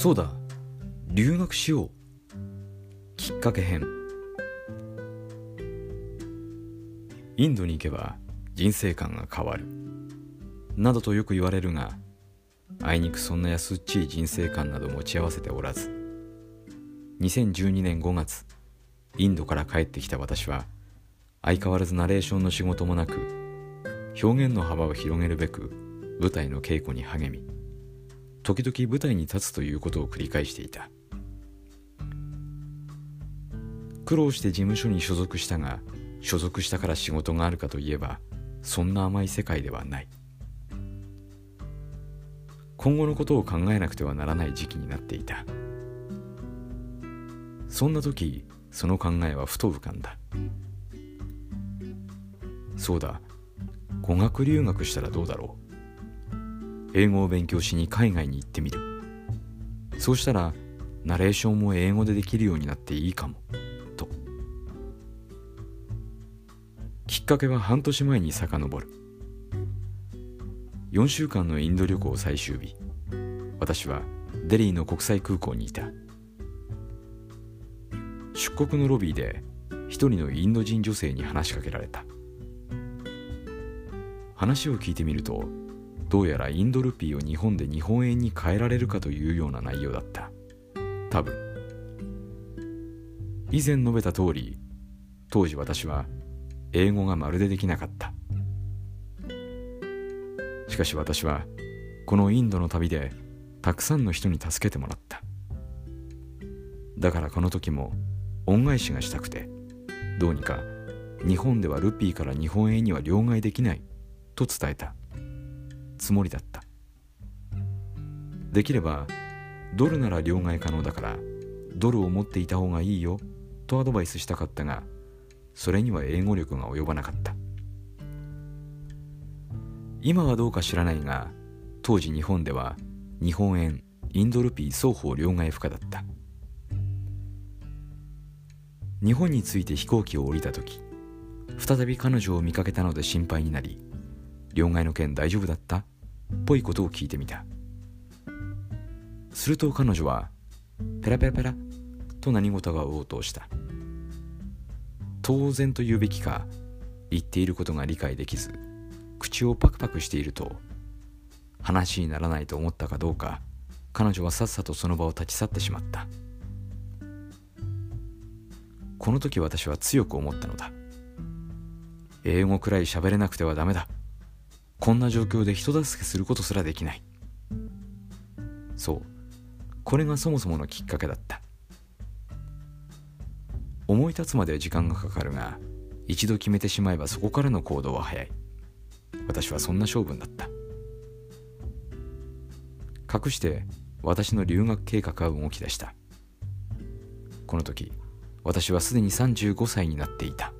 そうだ。留学しよう。きっかけ編。インドに行けば人生観が変わる。などとよく言われるがあいにくそんな安っちい人生観など持ち合わせておらず。2012年5月インドから帰ってきた私は相変わらずナレーションの仕事もなく表現の幅を広げるべく舞台の稽古に励み時々舞台に立つということを繰り返していた。苦労して事務所に所属したが所属したから仕事があるかといえばそんな甘い世界ではない。今後のことを考えなくてはならない時期になっていた。そんな時その考えはふと浮かんだ。そうだ。語学留学したらどうだろう。英語を勉強しに海外に行ってみる。そうしたらナレーションも英語でできるようになっていいかもと。きっかけは半年前に遡る。4週間のインド旅行最終日。私はデリーの国際空港にいた。出国のロビーで一人のインド人女性に話しかけられた。話を聞いてみるとどうやらインドルピーを日本で日本円に変えられるかというような内容だった。多分。以前述べた通り当時私は英語がまるでできなかった。しかし私はこのインドの旅でたくさんの人に助けてもらった。だからこの時も恩返しがしたくてどうにか日本ではルピーから日本円には両替できないと伝えた。つもりだった。できればドルなら両替可能だからドルを持っていた方がいいよとアドバイスしたかったがそれには英語力が及ばなかった。今はどうか知らないが当時日本では日本円インドルピー双方両替不可だった。日本に着いて飛行機を降りた時再び彼女を見かけたので心配になり両替の件大丈夫だった？ぽいことを聞いてみた。すると彼女はペラペラペラと何事が応答した。当然と言うべきか言っていることが理解できず口をパクパクしていると話にならないと思ったかどうか彼女はさっさとその場を立ち去ってしまった。この時私は強く思ったのだ。英語くらい喋れなくてはダメだ。こんな状況で人助けすることすらできない。そう。これがそもそものきっかけだった。思い立つまで時間がかかるが一度決めてしまえばそこからの行動は早い。私はそんな性分だった。隠して私の留学計画は動き出した。この時私はすでに35歳になっていた。